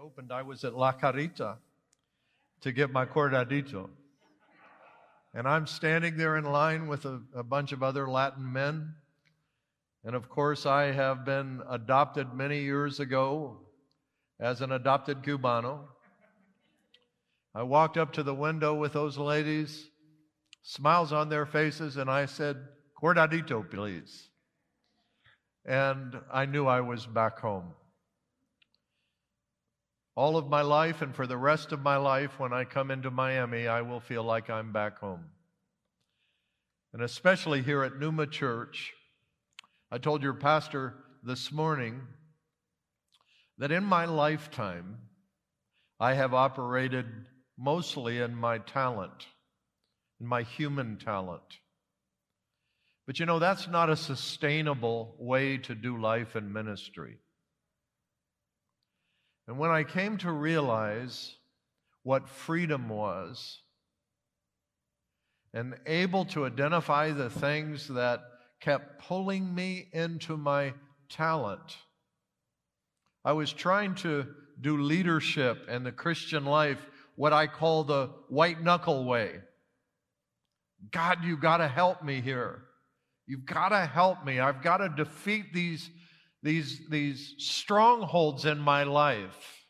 opened, I was at La Carreta to get my cortadito. And I'm standing there in line with a, a, bunch of other Latin men. And of course, I have been adopted many years ago as an adopted Cubano. I walked up to the window with those ladies, smiles on their faces, and I said, Cortadito, please. And I knew I was back home all of my life and for the rest of my life, when I come into Miami, I will feel like I'm back home. And especially here at Numa Church, I told your pastor this morning that in my lifetime, I have operated mostly in my talent, in my human talent. But you know, that's not a sustainable way to do life and ministry. And when I came to realize what freedom was, and able to identify the things that kept pulling me into my talent, I was trying to do leadership and the Christian life what I call the white knuckle way. God, you've got to help me here. You've got to help me. I've got to defeat these these, these strongholds in my life.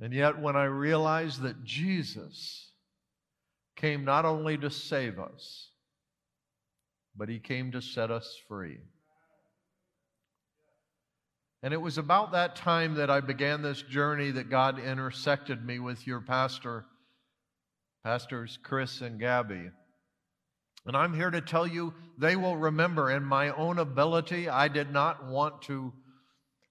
And yet, when I realized that Jesus came not only to save us, but he came to set us free. And it was about that time that I began this journey that God intersected me with your pastor, pastors Chris and Gabby. And I'm here to tell you they will remember in my own ability, I did not want to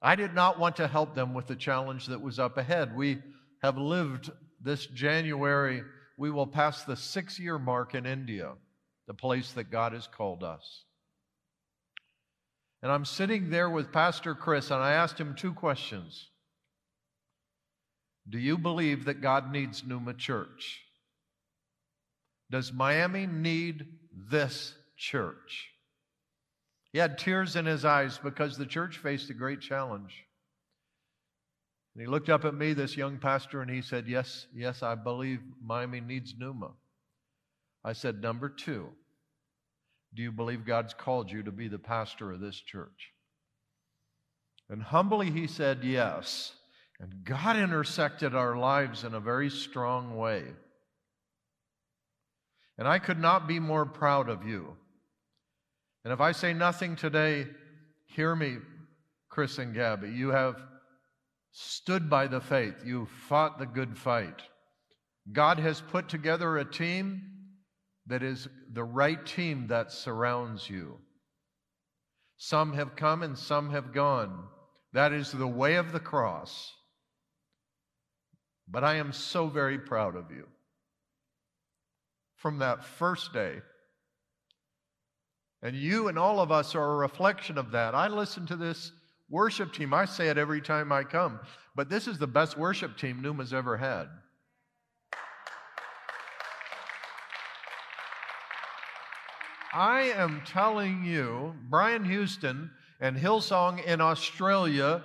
I did not want to help them with the challenge that was up ahead. We have lived this January, we will pass the six year mark in India, the place that God has called us. And I'm sitting there with Pastor Chris, and I asked him two questions Do you believe that God needs Numa Church? Does Miami need this church? He had tears in his eyes because the church faced a great challenge. And he looked up at me, this young pastor, and he said, Yes, yes, I believe Miami needs Numa. I said, Number two, do you believe God's called you to be the pastor of this church? And humbly he said, Yes. And God intersected our lives in a very strong way. And I could not be more proud of you. And if I say nothing today, hear me, Chris and Gabby. You have stood by the faith, you fought the good fight. God has put together a team that is the right team that surrounds you. Some have come and some have gone. That is the way of the cross. But I am so very proud of you from that first day. And you and all of us are a reflection of that. I listen to this worship team. I say it every time I come, but this is the best worship team Numa's ever had. I am telling you, Brian Houston and Hillsong in Australia,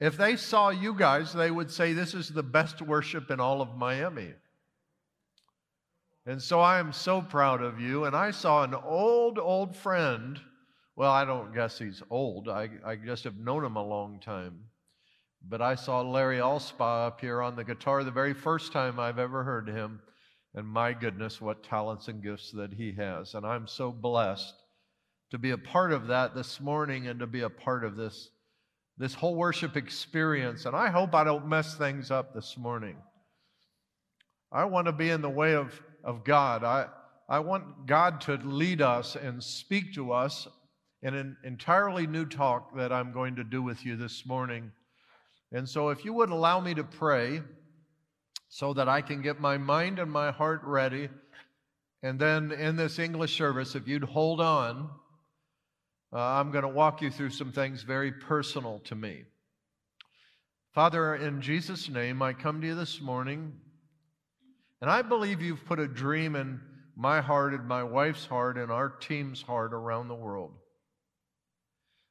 if they saw you guys, they would say this is the best worship in all of Miami. And so I am so proud of you. And I saw an old, old friend. Well, I don't guess he's old. I, I just have known him a long time. But I saw Larry Allspa up here on the guitar the very first time I've ever heard him. And my goodness, what talents and gifts that he has. And I'm so blessed to be a part of that this morning and to be a part of this, this whole worship experience. And I hope I don't mess things up this morning. I want to be in the way of of God. I, I want God to lead us and speak to us in an entirely new talk that I'm going to do with you this morning. And so, if you would allow me to pray so that I can get my mind and my heart ready, and then in this English service, if you'd hold on, uh, I'm going to walk you through some things very personal to me. Father, in Jesus' name, I come to you this morning and I believe you've put a dream in my heart and my wife's heart and our team's heart around the world.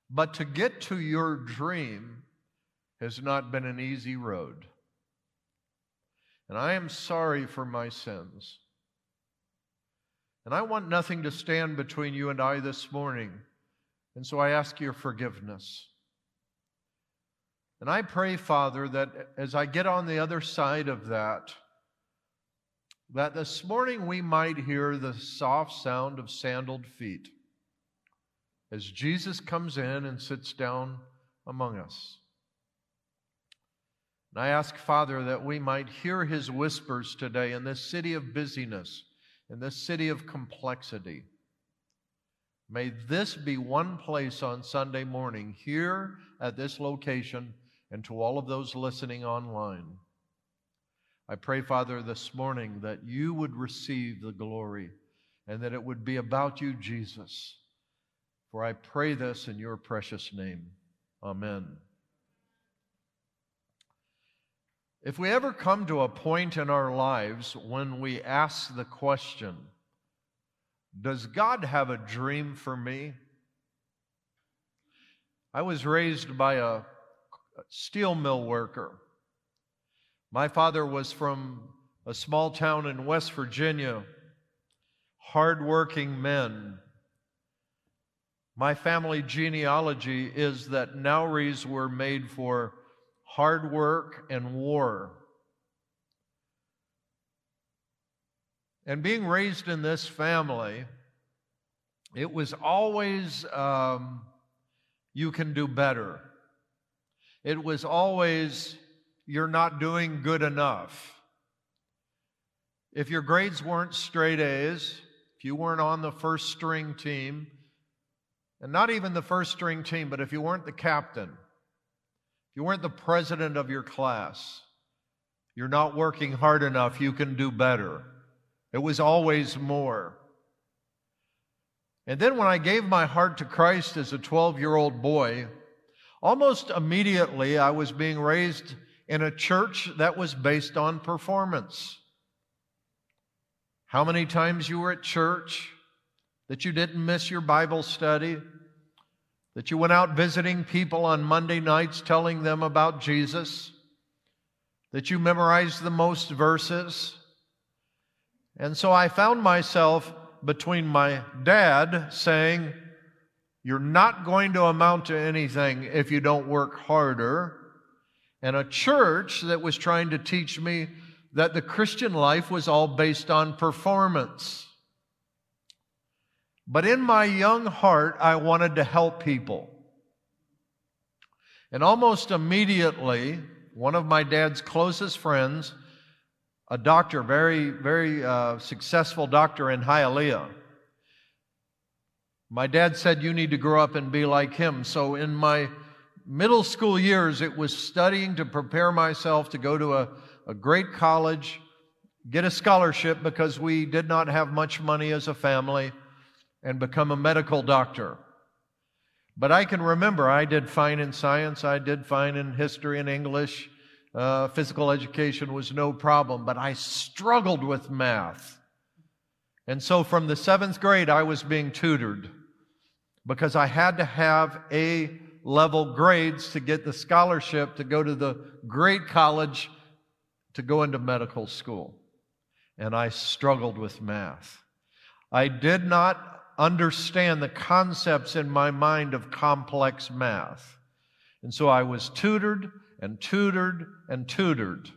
But to get to your dream, has not been an easy road. And I am sorry for my sins. And I want nothing to stand between you and I this morning. And so I ask your forgiveness. And I pray, Father, that as I get on the other side of that, that this morning we might hear the soft sound of sandaled feet as Jesus comes in and sits down among us. And I ask, Father, that we might hear his whispers today in this city of busyness, in this city of complexity. May this be one place on Sunday morning here at this location and to all of those listening online. I pray, Father, this morning that you would receive the glory and that it would be about you, Jesus. For I pray this in your precious name. Amen. If we ever come to a point in our lives when we ask the question, Does God have a dream for me? I was raised by a steel mill worker. My father was from a small town in West Virginia, hardworking men. My family genealogy is that Nowerys were made for hard work, and war. And being raised in this family, it was always um, you can do better. It was always you're not doing good enough. If your grades weren't straight A's, if you weren't on the first string team, and not even the first string team, but if you weren't the captain, if you weren't the president of your class, you're not working hard enough, you can do better. It was always more. And then when I gave my heart to Christ as a 12 year old boy, almost immediately I was being raised in a church that was based on performance. How many times you were at church that you didn't miss your Bible study, that you went out visiting people on Monday nights telling them about Jesus, that you memorized the most verses. And so I found myself between my dad saying, You're not going to amount to anything if you don't work harder, and a church that was trying to teach me that the Christian life was all based on performance. But in my young heart, I wanted to help people. And almost immediately, one of my dad's closest friends, a doctor, very, very uh, successful doctor in Hialeah, my dad said, You need to grow up and be like him. So in my middle school years, it was studying to prepare myself to go to a, a great college, get a scholarship because we did not have much money as a family and become a medical doctor. But I can remember I did fine in science, I did fine in history and English. Uh, physical education was no problem, but I struggled with math. And so from the seventh grade, I was being tutored because I had to have A level grades to get the scholarship to go to the great college to go into medical school. And I struggled with math. I did not understand the concepts in my mind of complex math. And so I was tutored and tutored and tutored,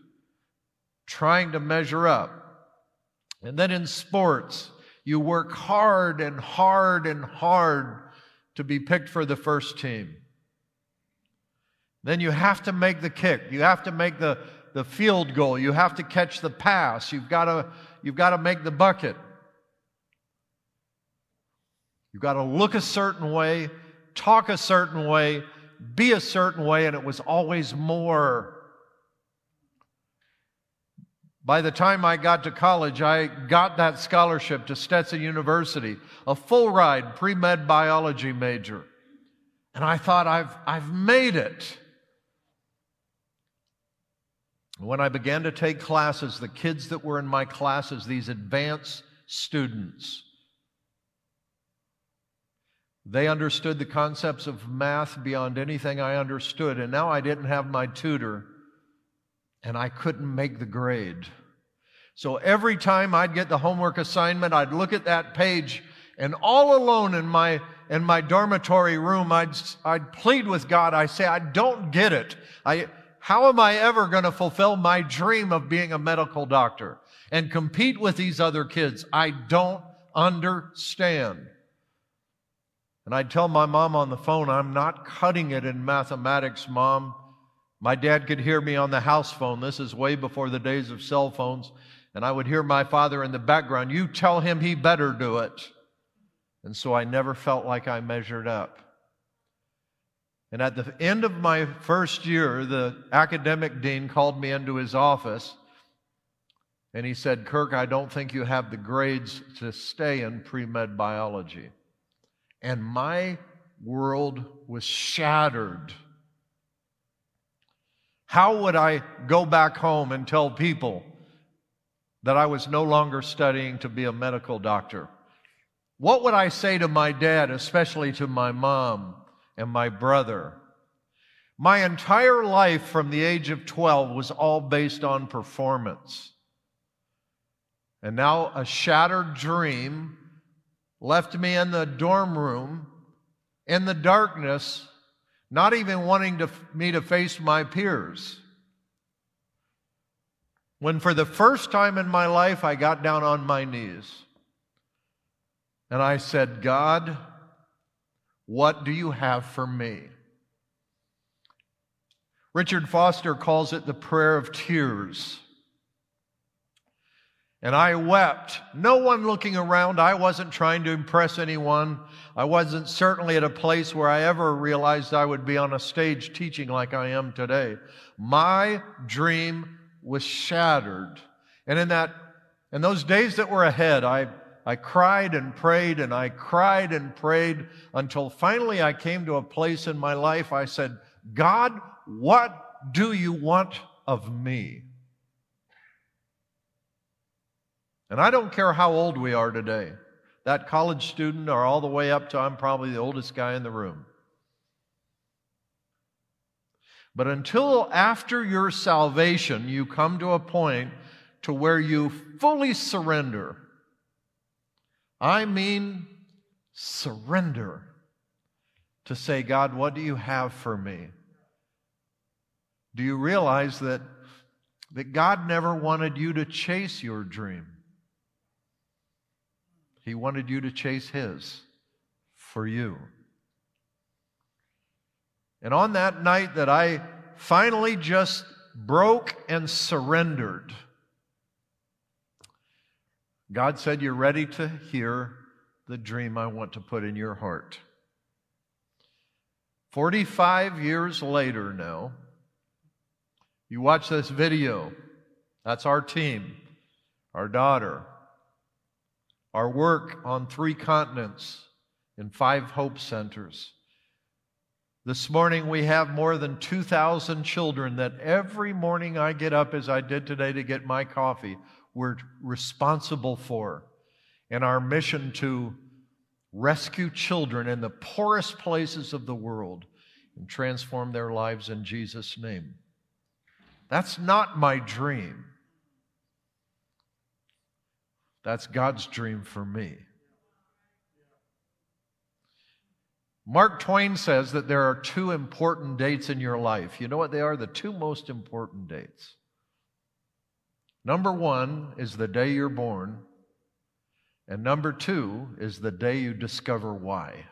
trying to measure up. And then in sports, you work hard and hard and hard to be picked for the first team. Then you have to make the kick. You have to make the, the field goal. You have to catch the pass. You've got to, you've got to make the bucket. You've got to look a certain way, talk a certain way, be a certain way, and it was always more. By the time I got to college, I got that scholarship to Stetson University, a full ride pre med biology major. And I thought, I've, I've made it. When I began to take classes, the kids that were in my classes, these advanced students, They understood the concepts of math beyond anything I understood, and now I didn't have my tutor, and I couldn't make the grade. So every time I'd get the homework assignment, I'd look at that page, and all alone in my in my dormitory room, I'd I'd plead with God. I say, I don't get it. I how am I ever going to fulfill my dream of being a medical doctor and compete with these other kids? I don't understand. And I'd tell my mom on the phone, I'm not cutting it in mathematics, mom. My dad could hear me on the house phone. This is way before the days of cell phones. And I would hear my father in the background, You tell him he better do it. And so I never felt like I measured up. And at the end of my first year, the academic dean called me into his office and he said, Kirk, I don't think you have the grades to stay in pre med biology and my world was shattered. How would I go back home and tell people that I was no longer studying to be a medical doctor? What would I say to my dad, especially to my mom and my brother? My entire life from the age of 12 was all based on performance. And now a shattered dream left me in the dorm room in the darkness, not even wanting to, me to face my peers. When for the first time in my life I got down on my knees and I said, God, what do you have for me? Richard Foster calls it the prayer of tears. And I wept. No one looking around. I wasn't trying to impress anyone. I wasn't certainly at a place where I ever realized I would be on a stage teaching like I am today. My dream was shattered. And in that, in those days that were ahead, I, I cried and prayed and I cried and prayed until finally I came to a place in my life. I said, God, what do you want of me? And I don't care how old we are today, that college student or all the way up to I'm probably the oldest guy in the room. But until after your salvation, you come to a point to where you fully surrender. I mean, surrender to say, God, what do you have for me? Do you realize that, that God never wanted you to chase your dream? He wanted you to chase His for you. And on that night that I finally just broke and surrendered, God said, You're ready to hear the dream I want to put in your heart. 45 years later now, you watch this video. That's our team, our daughter, our work on three continents in five hope centers. This morning, we have more than 2,000 children that every morning I get up, as I did today, to get my coffee, we're responsible for. And our mission to rescue children in the poorest places of the world and transform their lives in Jesus' name. That's not my dream. That's God's dream for me. Mark Twain says that there are two important dates in your life. You know what they are? The two most important dates. Number one is the day you're born, and number two is the day you discover why.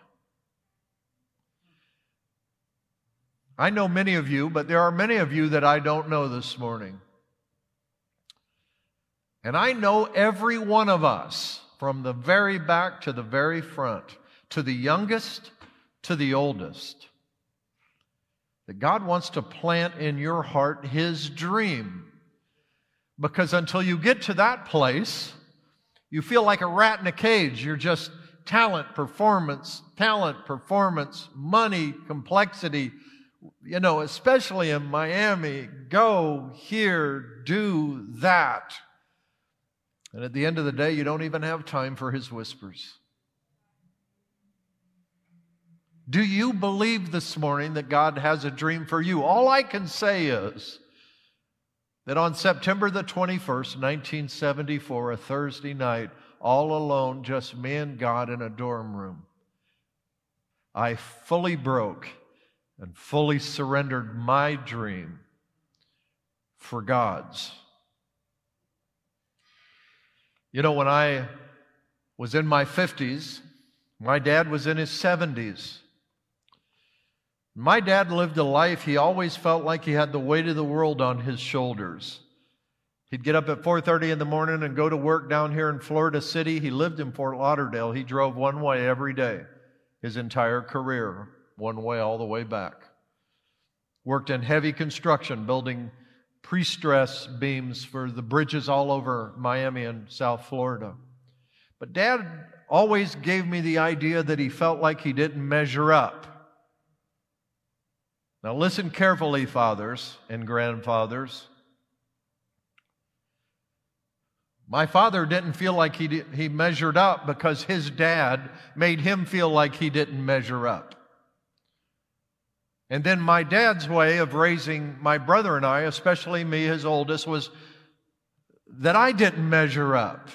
I know many of you, but there are many of you that I don't know this morning. And I know every one of us, from the very back to the very front, to the youngest to the oldest, that God wants to plant in your heart His dream. Because until you get to that place, you feel like a rat in a cage. You're just talent, performance, talent, performance, money, complexity. You know, especially in Miami, go here, do that. And at the end of the day, you don't even have time for his whispers. Do you believe this morning that God has a dream for you? All I can say is that on September the 21st, 1974, a Thursday night, all alone, just me and God in a dorm room, I fully broke and fully surrendered my dream for God's. You know, when I was in my 50s, my dad was in his 70s. My dad lived a life he always felt like he had the weight of the world on his shoulders. He'd get up at 4:30 in the morning and go to work down here in Florida City. He lived in Fort Lauderdale. He drove one way every day his entire career, one way all the way back. Worked in heavy construction, building pre-stress beams for the bridges all over Miami and South Florida. But dad always gave me the idea that he felt like he didn't measure up. Now, listen carefully, fathers and grandfathers. My father didn't feel like he, did, he measured up because his dad made him feel like he didn't measure up. And then my dad's way of raising my brother and I, especially me, his oldest, was that I didn't measure up.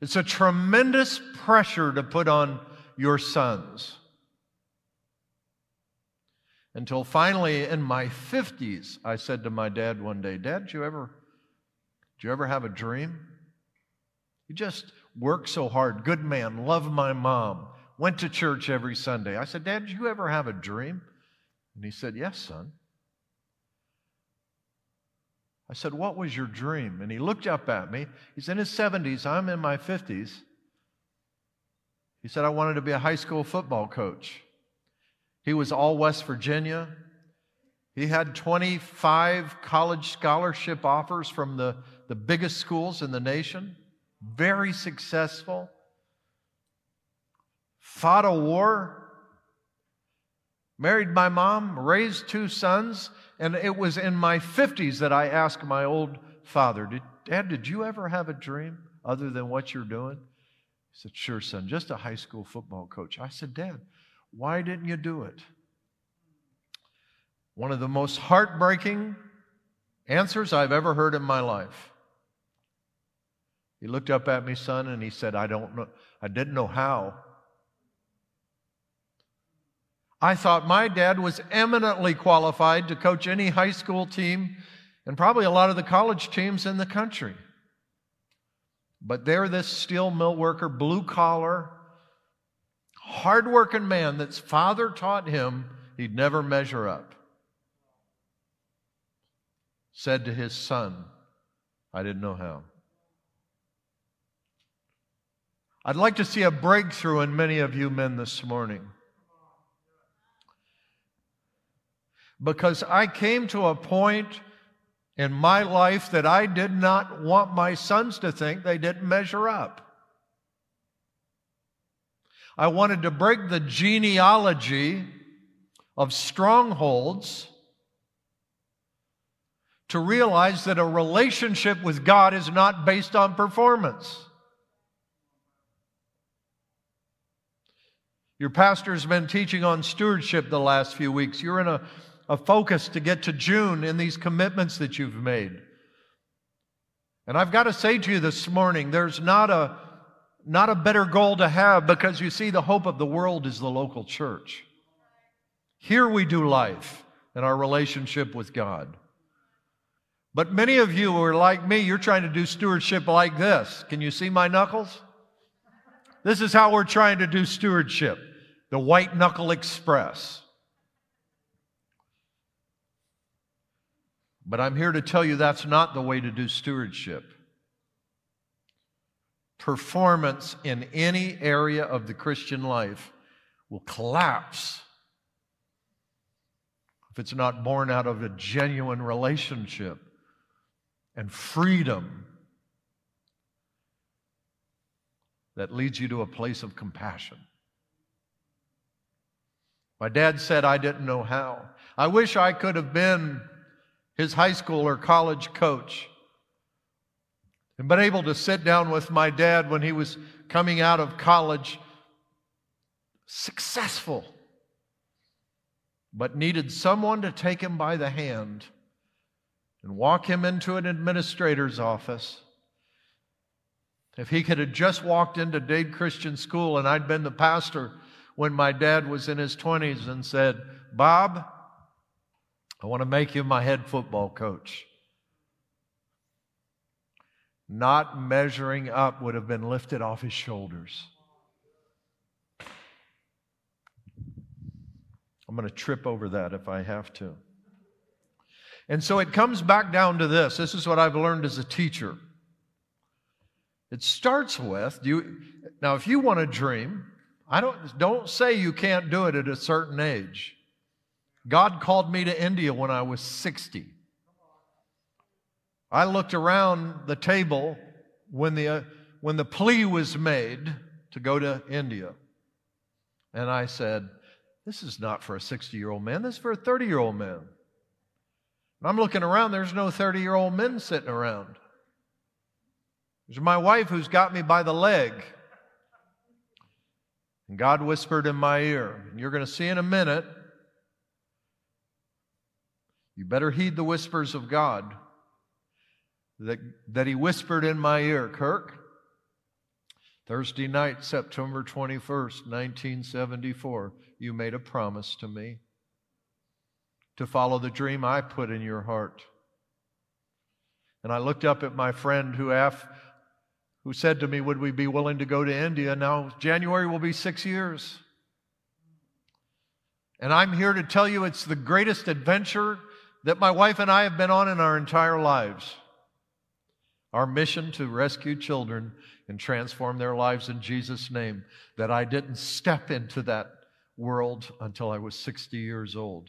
It's a tremendous pressure to put on your sons until finally in my 50s i said to my dad one day dad did you ever did you ever have a dream? You just worked so hard. Good man loved my mom. Went to church every sunday. I said dad did you ever have a dream? And he said yes son. I said what was your dream? And he looked up at me. He's in his 70s i'm in my 50s he said i wanted to be a high school football coach he was all West Virginia. He had 25 college scholarship offers from the, the biggest schools in the nation. Very successful. Fought a war. Married my mom, raised two sons, and it was in my 50s that I asked my old father, Dad, did you ever have a dream other than what you're doing? He said, Sure, son, just a high school football coach. I said, Dad, why didn't you do it? One of the most heartbreaking answers I've ever heard in my life. He looked up at me, son, and he said, I don't know, I didn't know how. I thought my dad was eminently qualified to coach any high school team and probably a lot of the college teams in the country. But there, this steel mill worker, blue collar, hardworking man that's father taught him he'd never measure up, said to his son, I didn't know how. I'd like to see a breakthrough in many of you men this morning. Because I came to a point in my life that I did not want my sons to think they didn't measure up. I wanted to break the genealogy of strongholds to realize that a relationship with God is not based on performance. Your pastor's been teaching on stewardship the last few weeks. You're in a, a focus to get to June in these commitments that you've made. And I've got to say to you this morning there's not a not a better goal to have because you see, the hope of the world is the local church. Here we do life and our relationship with God. But many of you are like me, you're trying to do stewardship like this. Can you see my knuckles? This is how we're trying to do stewardship the white knuckle express. But I'm here to tell you that's not the way to do stewardship performance in any area of the Christian life will collapse if it's not born out of a genuine relationship and freedom that leads you to a place of compassion. My dad said I didn't know how. I wish I could have been his high school or college coach and been able to sit down with my dad when he was coming out of college successful, but needed someone to take him by the hand and walk him into an administrator's office. If he could have just walked into Dade Christian School and I'd been the pastor when my dad was in his 20s and said, Bob, I want to make you my head football coach. Not measuring up would have been lifted off his shoulders. I'm going to trip over that if I have to. And so it comes back down to this. This is what I've learned as a teacher. It starts with do you, now if you want to dream, I don't don't say you can't do it at a certain age. God called me to India when I was 60. I looked around the table when the uh, when the plea was made to go to India. And I said, this is not for a 60-year-old man, this is for a 30-year-old man. And I'm looking around, there's no 30 year old men sitting around. There's my wife who's got me by the leg. And God whispered in my ear, and you're going to see in a minute, you better heed the whispers of God that, that He whispered in my ear. Kirk, Thursday night, September 21st, 1974, you made a promise to me to follow the dream I put in your heart. And I looked up at my friend who, af- who said to me, Would we be willing to go to India? Now, January will be six years. And I'm here to tell you it's the greatest adventure that my wife and I have been on in our entire lives. Our mission to rescue children and transform their lives in Jesus' name, that I didn't step into that world until I was 60 years old.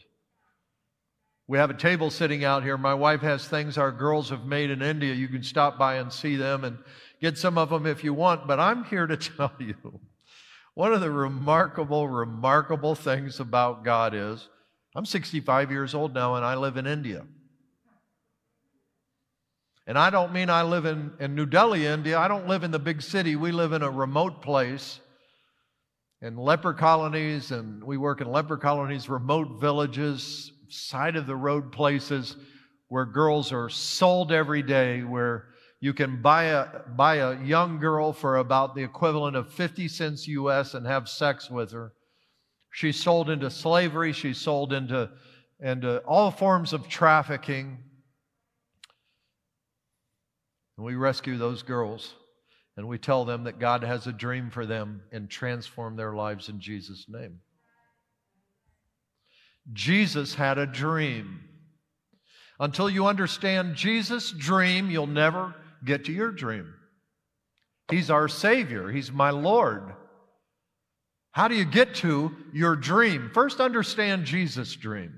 We have a table sitting out here. My wife has things our girls have made in India. You can stop by and see them and get some of them if you want. But I'm here to tell you one of the remarkable, remarkable things about God is I'm 65 years old now and I live in India. And I don't mean I live in, in New Delhi, India. I don't live in the big city. We live in a remote place in leper colonies, and we work in leper colonies, remote villages, side of the road places where girls are sold every day, where you can buy a, buy a young girl for about the equivalent of 50 cents US and have sex with her. She's sold into slavery, she's sold into, into all forms of trafficking. And we rescue those girls and we tell them that God has a dream for them and transform their lives in Jesus' name. Jesus had a dream. Until you understand Jesus' dream, you'll never get to your dream. He's our Savior, He's my Lord. How do you get to your dream? First, understand Jesus' dream.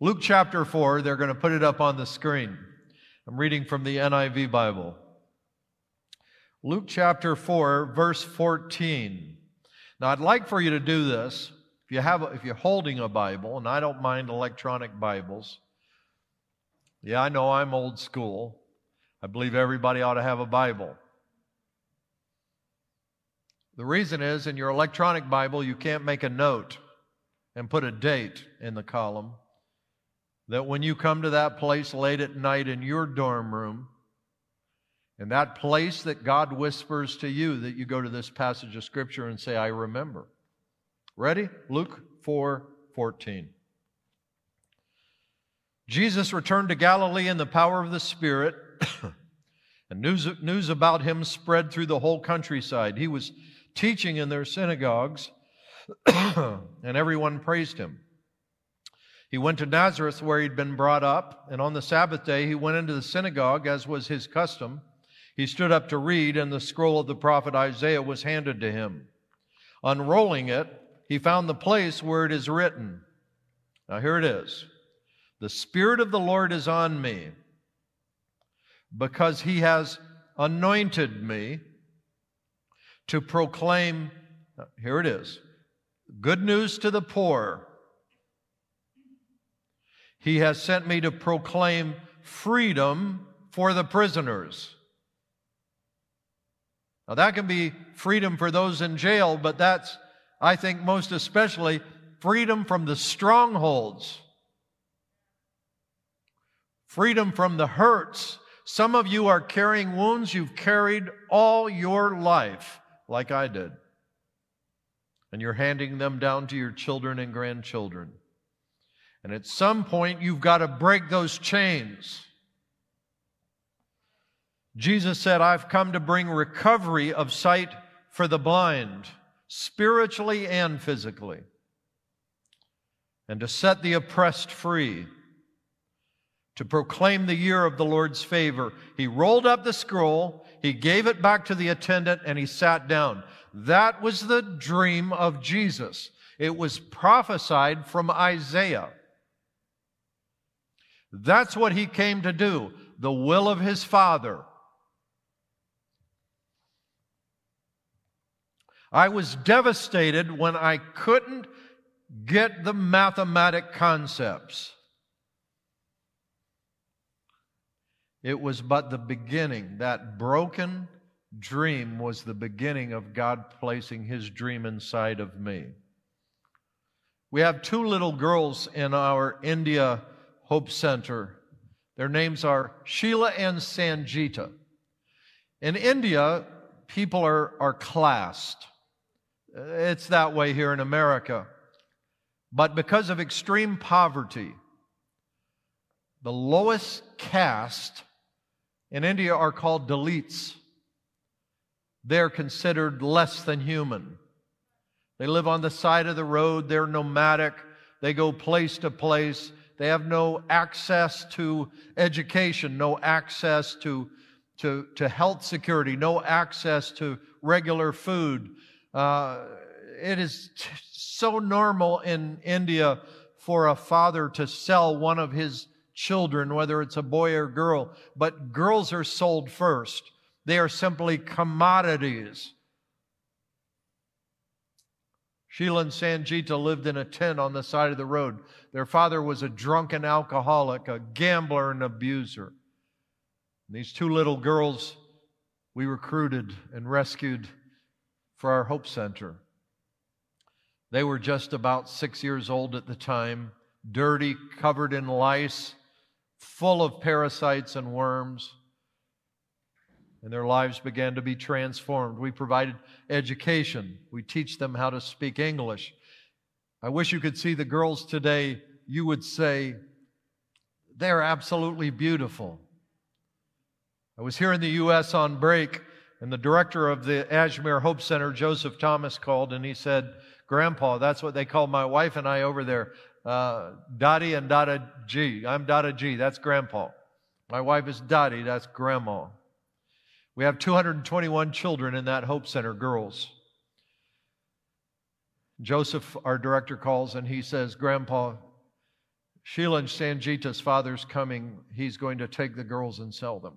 Luke chapter 4, they're going to put it up on the screen. I'm reading from the NIV Bible. Luke chapter 4, verse 14. Now, I'd like for you to do this. If you have, if you're holding a Bible, and I don't mind electronic Bibles, yeah, I know I'm old school. I believe everybody ought to have a Bible. The reason is in your electronic Bible, you can't make a note and put a date in the column. That when you come to that place late at night in your dorm room, in that place that God whispers to you, that you go to this passage of Scripture and say, I remember. Ready? Luke 4 14. Jesus returned to Galilee in the power of the Spirit, and news, news about him spread through the whole countryside. He was teaching in their synagogues, and everyone praised him. He went to Nazareth where he'd been brought up, and on the Sabbath day he went into the synagogue as was his custom. He stood up to read, and the scroll of the prophet Isaiah was handed to him. Unrolling it, he found the place where it is written. Now, here it is The Spirit of the Lord is on me because he has anointed me to proclaim, here it is, good news to the poor. He has sent me to proclaim freedom for the prisoners. Now, that can be freedom for those in jail, but that's I think most especially freedom from the strongholds, freedom from the hurts. Some of you are carrying wounds you've carried all your life, like I did. And you're handing them down to your children and grandchildren. And at some point, you've got to break those chains. Jesus said, I've come to bring recovery of sight for the blind, spiritually and physically, and to set the oppressed free, to proclaim the year of the Lord's favor. He rolled up the scroll, he gave it back to the attendant, and he sat down. That was the dream of Jesus. It was prophesied from Isaiah. That's what he came to do, the will of his Father. I was devastated when I couldn't get the mathematic concepts. It was but the beginning. That broken dream was the beginning of God placing His dream inside of me. We have two little girls in our India Hope Center. Their names are Sheila and Sanjita. In India, people are, are classed. It's that way here in America. But because of extreme poverty, the lowest caste in India are called Dalits. They're considered less than human. They live on the side of the road, they're nomadic, they go place to place. They have no access to education, no access to, to, to health security, no access to regular food. Uh, it is t- so normal in India for a father to sell one of his children, whether it's a boy or girl, but girls are sold first. They are simply commodities. Sheila and Sanjita lived in a tent on the side of the road. Their father was a drunken alcoholic, a gambler, and abuser. And these two little girls we recruited and rescued for our Hope Center. They were just about six years old at the time, dirty, covered in lice, full of parasites and worms. And their lives began to be transformed. We provided education. We teach them how to speak English. I wish you could see the girls today. You would say, they're absolutely beautiful. I was here in the U.S. on break and the director of the Ajmer Hope Center, Joseph Thomas, called and he said, Grandpa, that's what they call my wife and I over there. Uh, Dottie and Dada G. I'm Dada G. That's Grandpa. My wife is Dottie. That's Grandma. We have 221 children in that Hope Center, girls. Joseph, our director, calls and he says, Grandpa, Sheila and Sanjita's father's coming. He's going to take the girls and sell them.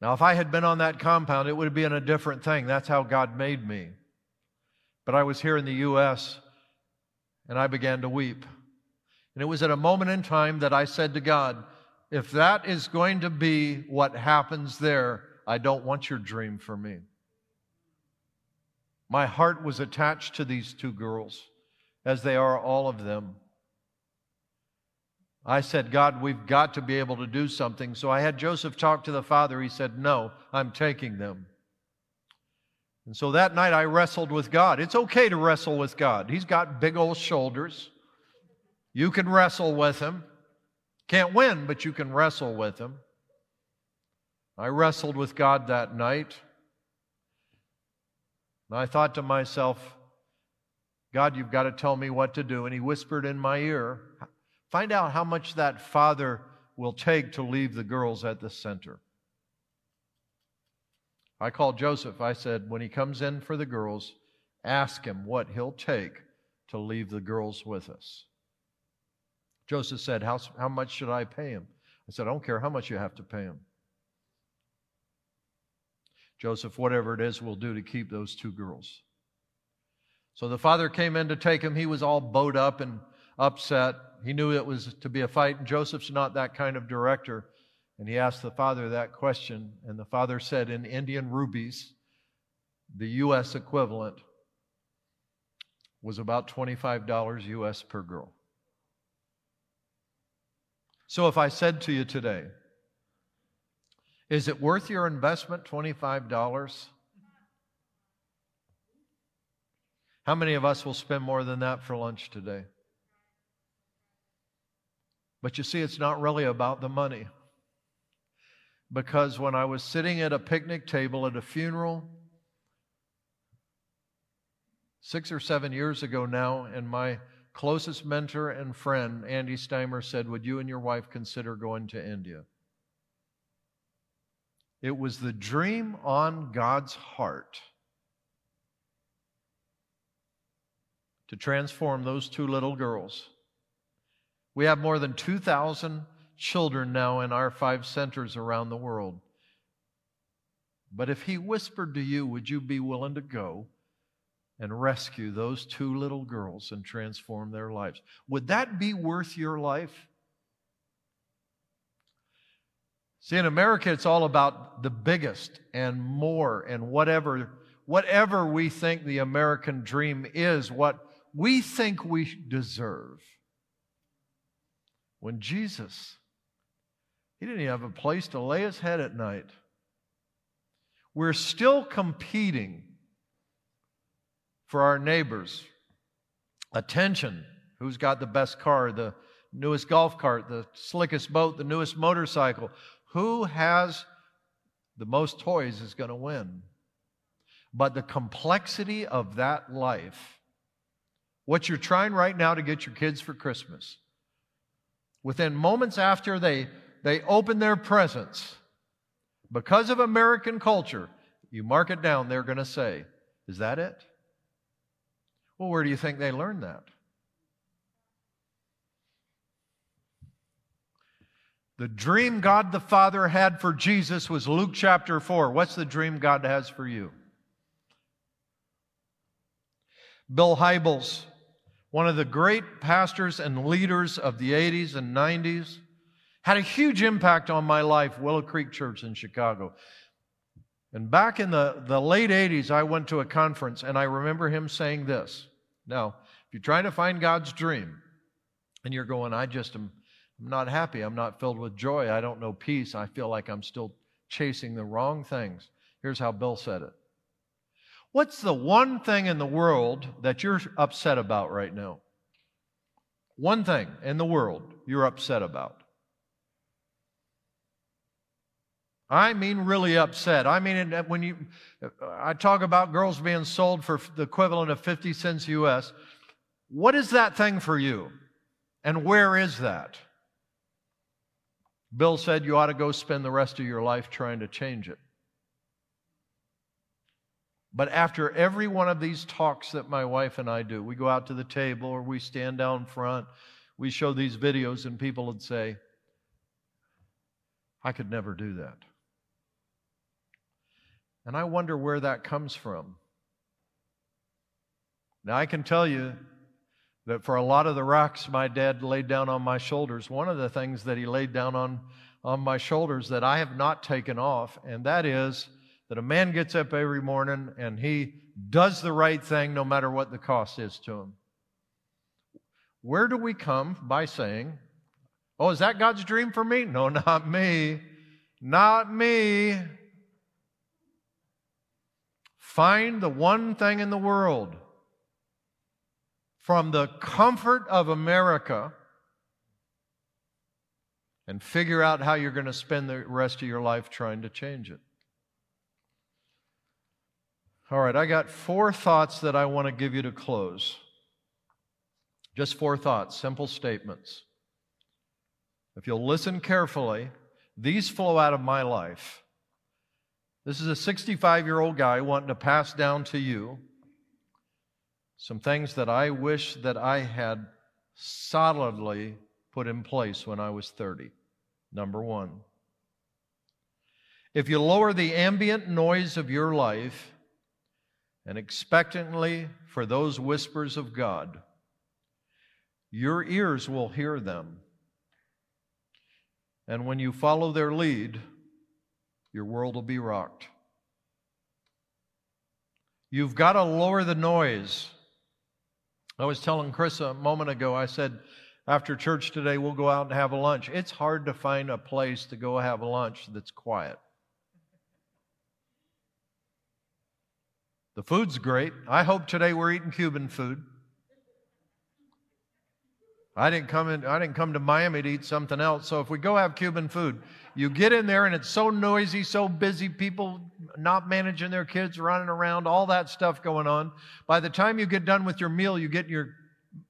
Now, if I had been on that compound, it would have been a different thing. That's how God made me. But I was here in the U.S., and I began to weep. And it was at a moment in time that I said to God, if that is going to be what happens there, I don't want your dream for me. My heart was attached to these two girls, as they are all of them. I said, God, we've got to be able to do something. So I had Joseph talk to the father. He said, No, I'm taking them. And so that night I wrestled with God. It's okay to wrestle with God. He's got big old shoulders. You can wrestle with him. Can't win, but you can wrestle with him. I wrestled with God that night. And I thought to myself, God, you've got to tell me what to do. And he whispered in my ear, Find out how much that father will take to leave the girls at the center. I called Joseph. I said, when he comes in for the girls, ask him what he'll take to leave the girls with us. Joseph said, How, how much should I pay him? I said, I don't care how much you have to pay him. Joseph, whatever it is, we'll do to keep those two girls. So the father came in to take him. He was all bowed up and upset. He knew it was to be a fight. And Joseph's not that kind of director. And he asked the father that question. And the father said in Indian rupees, the U.S. equivalent was about $25 U.S. per girl. So if I said to you today, is it worth your investment, $25? How many of us will spend more than that for lunch today? But you see, it's not really about the money. Because when I was sitting at a picnic table at a funeral, six or seven years ago now, and my closest mentor and friend, Andy Steimer, said, Would you and your wife consider going to India? It was the dream on God's heart to transform those two little girls. We have more than 2,000 children now in our five centers around the world. But if He whispered to you, would you be willing to go and rescue those two little girls and transform their lives? Would that be worth your life? See, in America, it's all about the biggest and more and whatever, whatever we think the American dream is, what we think we deserve. When Jesus, he didn't even have a place to lay his head at night. We're still competing for our neighbors. Attention who's got the best car, the newest golf cart, the slickest boat, the newest motorcycle? Who has the most toys is going to win. But the complexity of that life, what you're trying right now to get your kids for Christmas, within moments after they, they open their presents, because of American culture, you mark it down, they're going to say, Is that it? Well, where do you think they learned that? The dream God the Father had for Jesus was Luke chapter 4. What's the dream God has for you? Bill Hybels, one of the great pastors and leaders of the 80s and 90s, had a huge impact on my life, Willow Creek Church in Chicago. And back in the, the late 80s, I went to a conference and I remember him saying this. Now, if you're trying to find God's dream and you're going, I just am I'm not happy. I'm not filled with joy. I don't know peace. I feel like I'm still chasing the wrong things. Here's how Bill said it What's the one thing in the world that you're upset about right now? One thing in the world you're upset about. I mean, really upset. I mean, uh, when you, uh, I talk about girls being sold for the equivalent of 50 cents US, what is that thing for you? And where is that? Bill said you ought to go spend the rest of your life trying to change it. But after every one of these talks that my wife and I do, we go out to the table or we stand down front, we show these videos, and people would say, I could never do that. And I wonder where that comes from. Now, I can tell you that for a lot of the rocks my dad laid down on my shoulders, one of the things that he laid down on, on my shoulders that I have not taken off, and that is that a man gets up every morning and he does the right thing no matter what the cost is to him. Where do we come by saying, Oh, is that God's dream for me? No, not me. Not me. Find the one thing in the world from the comfort of America and figure out how you're going to spend the rest of your life trying to change it. All right, I got four thoughts that I want to give you to close. Just four thoughts, simple statements. If you'll listen carefully, these flow out of my life. This is a 65 year old guy wanting to pass down to you some things that I wish that I had solidly put in place when I was 30. Number one, if you lower the ambient noise of your life and expectantly for those whispers of God, your ears will hear them. And when you follow their lead, your world will be rocked. You've got to lower the noise. I was telling Chris a moment ago, I said, after church today, we'll go out and have a lunch. It's hard to find a place to go have a lunch that's quiet. The food's great. I hope today we're eating Cuban food. I didn't come in, I didn't come to Miami to eat something else. So if we go have Cuban food, you get in there and it's so noisy, so busy, people not managing their kids, running around, all that stuff going on. By the time you get done with your meal, you get your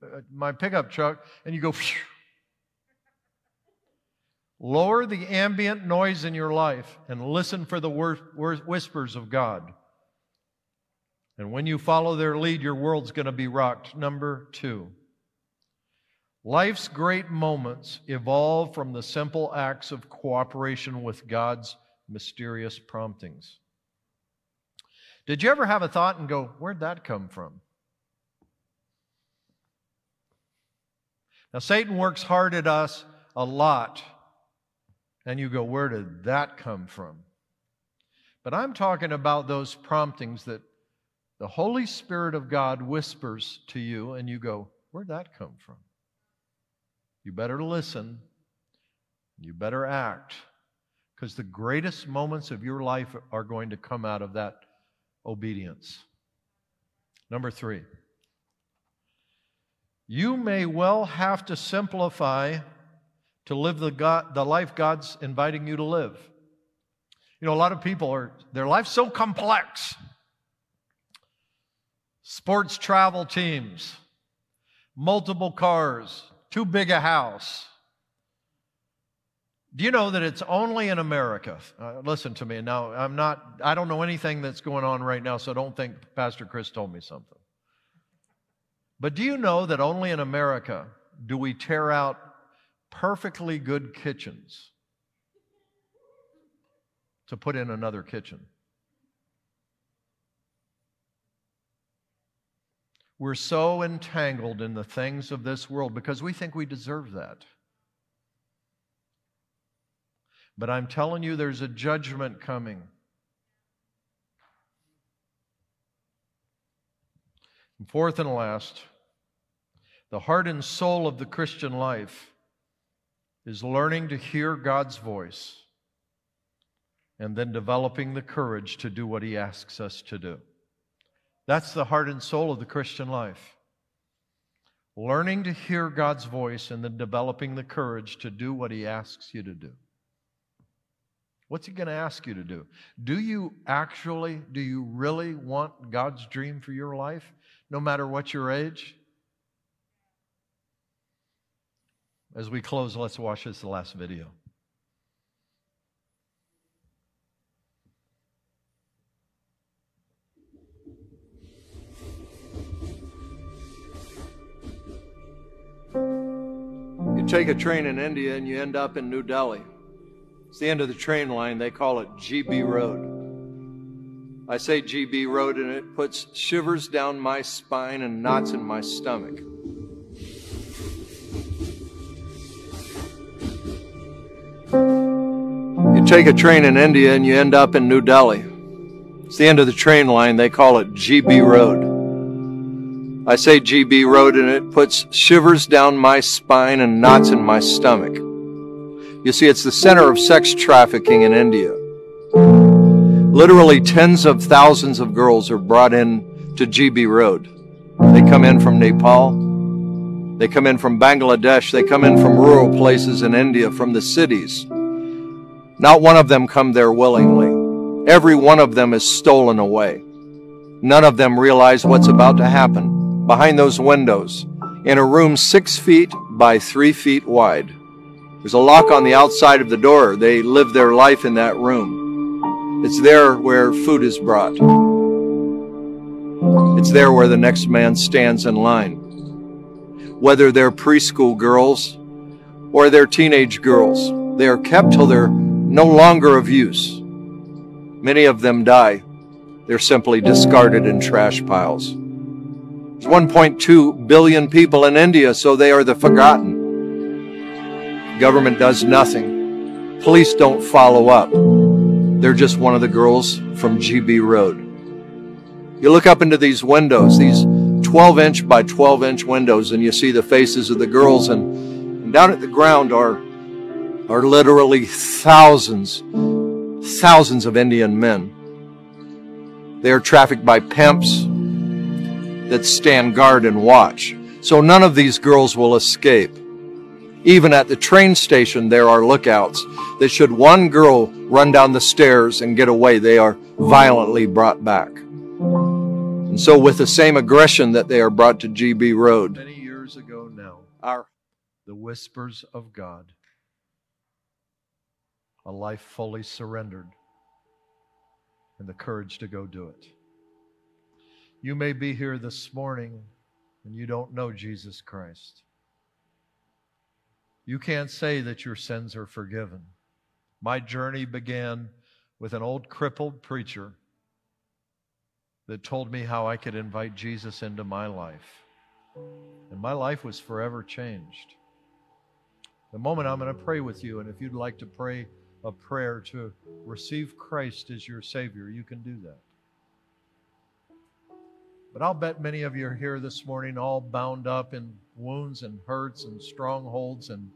uh, my pickup truck and you go Phew. Lower the ambient noise in your life and listen for the whispers of God. And when you follow their lead, your world's going to be rocked. Number two. Life's great moments evolve from the simple acts of cooperation with God's mysterious promptings. Did you ever have a thought and go, Where'd that come from? Now, Satan works hard at us a lot, and you go, Where did that come from? But I'm talking about those promptings that the Holy Spirit of God whispers to you, and you go, Where'd that come from? You better listen. You better act. Because the greatest moments of your life are going to come out of that obedience. Number three, you may well have to simplify to live the, God, the life God's inviting you to live. You know, a lot of people are, their life's so complex. Sports travel teams, multiple cars, too big a house. Do you know that it's only in America? Uh, listen to me. Now, I'm not, I don't know anything that's going on right now, so don't think Pastor Chris told me something. But do you know that only in America do we tear out perfectly good kitchens to put in another kitchen? We're so entangled in the things of this world because we think we deserve that. But I'm telling you, there's a judgment coming. And fourth and last, the heart and soul of the Christian life is learning to hear God's voice and then developing the courage to do what He asks us to do. That's the heart and soul of the Christian life. Learning to hear God's voice and then developing the courage to do what He asks you to do. What's He going to ask you to do? Do you actually, do you really want God's dream for your life, no matter what your age? As we close, let's watch this last video. Take a train in India and you end up in New Delhi. It's the end of the train line. They call it GB Road. I say GB Road and it puts shivers down my spine and knots in my stomach. You take a train in India and you end up in New Delhi. It's the end of the train line. They call it GB Road. I say GB Road and it puts shivers down my spine and knots in my stomach. You see, it's the center of sex trafficking in India. Literally tens of thousands of girls are brought in to GB Road. They come in from Nepal. They come in from Bangladesh. They come in from rural places in India, from the cities. Not one of them come there willingly. Every one of them is stolen away. None of them realize what's about to happen behind those windows in a room six feet by three feet wide. There's a lock on the outside of the door. They live their life in that room. It's there where food is brought. It's there where the next man stands in line. Whether they're preschool girls or they're teenage girls, they are kept till they're no longer of use. Many of them die. They're simply discarded in trash piles. There's 1.2 billion people in India, so they are the forgotten. Government does nothing. Police don't follow up. They're just one of the girls from GB Road. You look up into these windows, these 12 inch by 12 inch windows, and you see the faces of the girls, and, and down at the ground are, are literally thousands, thousands of Indian men. They are trafficked by pimps that stand guard and watch. So none of these girls will escape. Even at the train station, there are lookouts that should one girl run down the stairs and get away, they are violently brought back. And so, with the same aggression that they are brought to GB Road, Many years ago now, our the whispers of God, a life fully surrendered, and the courage to go do it. You may be here this morning and you don't know Jesus Christ. You can't say that your sins are forgiven. My journey began with an old crippled preacher that told me how I could invite Jesus into my life. And my life was forever changed. The moment I'm going to pray with you, and if you'd like to pray a prayer to receive Christ as your Savior, you can do that. But I'll bet many of you are here this morning all bound up in wounds and hurts and strongholds and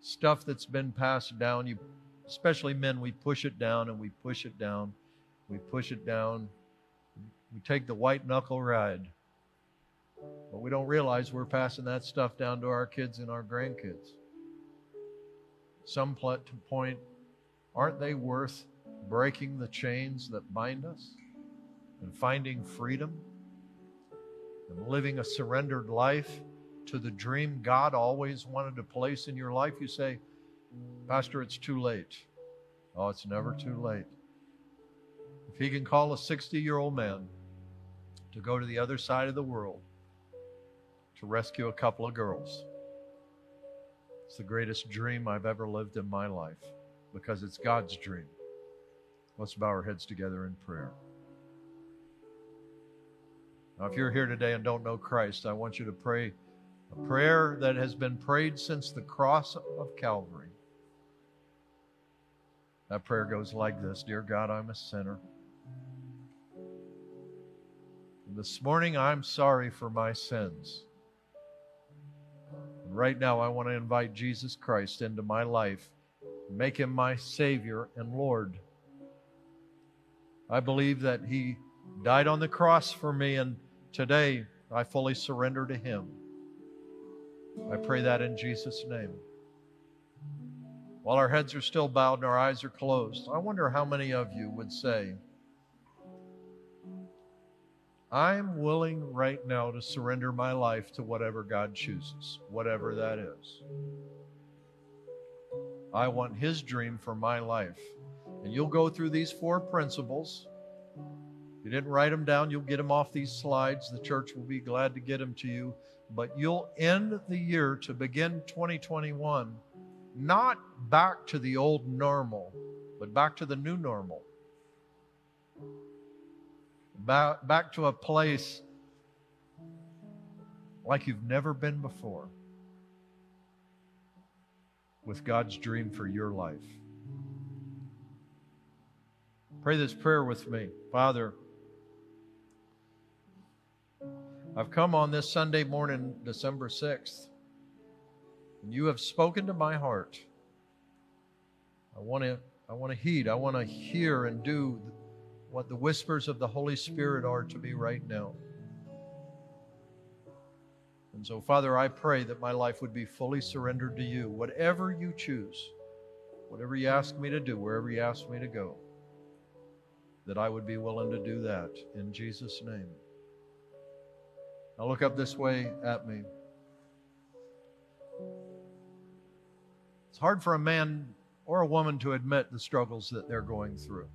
stuff that's been passed down. You, especially men, we push it down and we push it down. We push it down. We take the white knuckle ride. But we don't realize we're passing that stuff down to our kids and our grandkids. Some point, aren't they worth breaking the chains that bind us and finding freedom and living a surrendered life to the dream God always wanted to place in your life? You say, Pastor, it's too late. Oh, it's never too late. If he can call a 60 year old man to go to the other side of the world to rescue a couple of girls, it's the greatest dream I've ever lived in my life because it's God's dream. Let's bow our heads together in prayer. Now, if you're here today and don't know Christ, I want you to pray a prayer that has been prayed since the cross of Calvary. That prayer goes like this Dear God, I'm a sinner. And this morning, I'm sorry for my sins. Right now, I want to invite Jesus Christ into my life, make him my Savior and Lord. I believe that he died on the cross for me, and today I fully surrender to him. I pray that in Jesus' name. While our heads are still bowed and our eyes are closed, I wonder how many of you would say, I'm willing right now to surrender my life to whatever God chooses, whatever that is. I want His dream for my life. And you'll go through these four principles. You didn't write them down, you'll get them off these slides. The church will be glad to get them to you. But you'll end the year to begin 2021 not back to the old normal, but back to the new normal. Back, back to a place like you've never been before with God's dream for your life. Pray this prayer with me. Father, I've come on this Sunday morning, December 6th, and you have spoken to my heart. I want to I want to heed. I want to hear and do what the whispers of the Holy Spirit are to me right now. And so, Father, I pray that my life would be fully surrendered to you, whatever you choose, whatever you ask me to do, wherever you ask me to go, that I would be willing to do that in Jesus' name. Now, look up this way at me. It's hard for a man or a woman to admit the struggles that they're going through.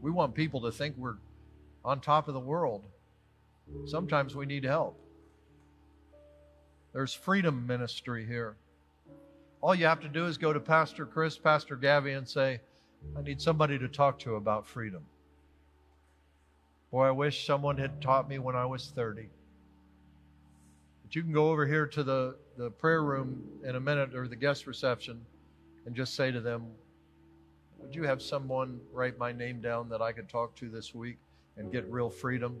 We want people to think we're on top of the world. Sometimes we need help. There's freedom ministry here. All you have to do is go to Pastor Chris, Pastor Gabby, and say, I need somebody to talk to about freedom. Boy, I wish someone had taught me when I was 30. But you can go over here to the, the prayer room in a minute or the guest reception and just say to them, Would you have someone write my name down that I could talk to this week and get real freedom?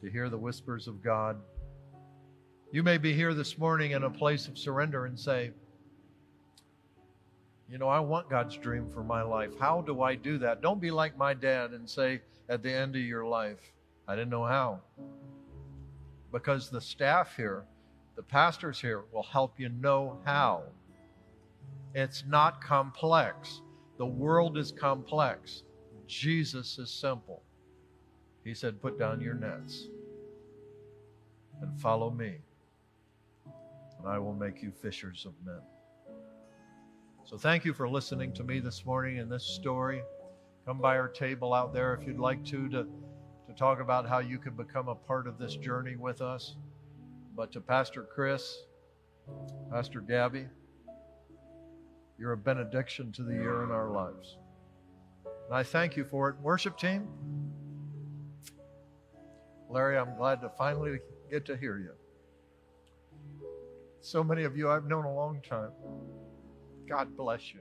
to hear the whispers of God. You may be here this morning in a place of surrender and say, You know, I want God's dream for my life. How do I do that? Don't be like my dad and say at the end of your life, I didn't know how. Because the staff here, the pastors here, will help you know how. It's not complex. The world is complex. Jesus is simple. He said, Put down your nets and follow me, and I will make you fishers of men. So, thank you for listening to me this morning in this story. Come by our table out there if you'd like to, to, to talk about how you can become a part of this journey with us. But to Pastor Chris, Pastor Gabby, you're a benediction to the year in our lives. And I thank you for it. Worship team, Larry, I'm glad to finally get to hear you. So many of you I've known a long time. God bless you.